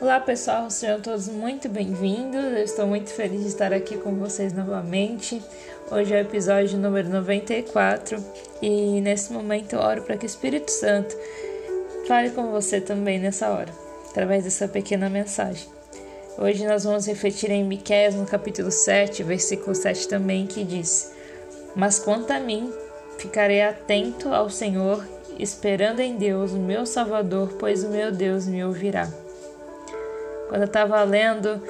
Olá pessoal, sejam todos muito bem-vindos. Eu estou muito feliz de estar aqui com vocês novamente. Hoje é o episódio número 94 e nesse momento eu oro para que o Espírito Santo fale com você também nessa hora, através dessa pequena mensagem. Hoje nós vamos refletir em Miqueias no capítulo 7, versículo 7 também, que diz: Mas quanto a mim, ficarei atento ao Senhor, esperando em Deus, o meu Salvador, pois o meu Deus me ouvirá. Quando eu estava lendo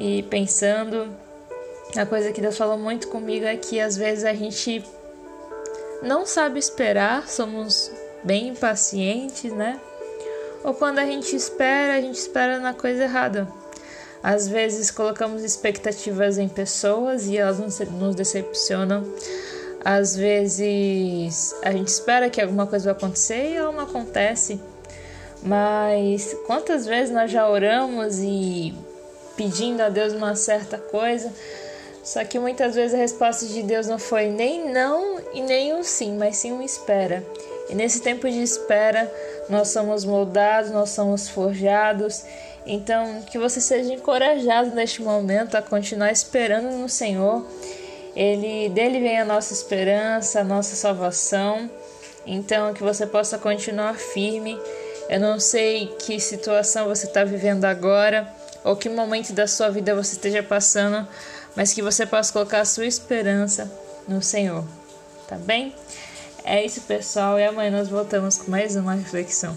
e pensando, a coisa que Deus falou muito comigo é que às vezes a gente não sabe esperar, somos bem impacientes, né? Ou quando a gente espera, a gente espera na coisa errada. Às vezes colocamos expectativas em pessoas e elas nos decepcionam. Às vezes a gente espera que alguma coisa vai acontecer e ela não acontece. Mas quantas vezes nós já oramos e pedindo a Deus uma certa coisa, só que muitas vezes a resposta de Deus não foi nem não e nem um sim, mas sim um espera. E nesse tempo de espera, nós somos moldados, nós somos forjados. Então, que você seja encorajado neste momento a continuar esperando no Senhor. Ele dele vem a nossa esperança, a nossa salvação. Então, que você possa continuar firme eu não sei que situação você está vivendo agora ou que momento da sua vida você esteja passando, mas que você possa colocar a sua esperança no Senhor. Tá bem? É isso, pessoal, e amanhã nós voltamos com mais uma reflexão.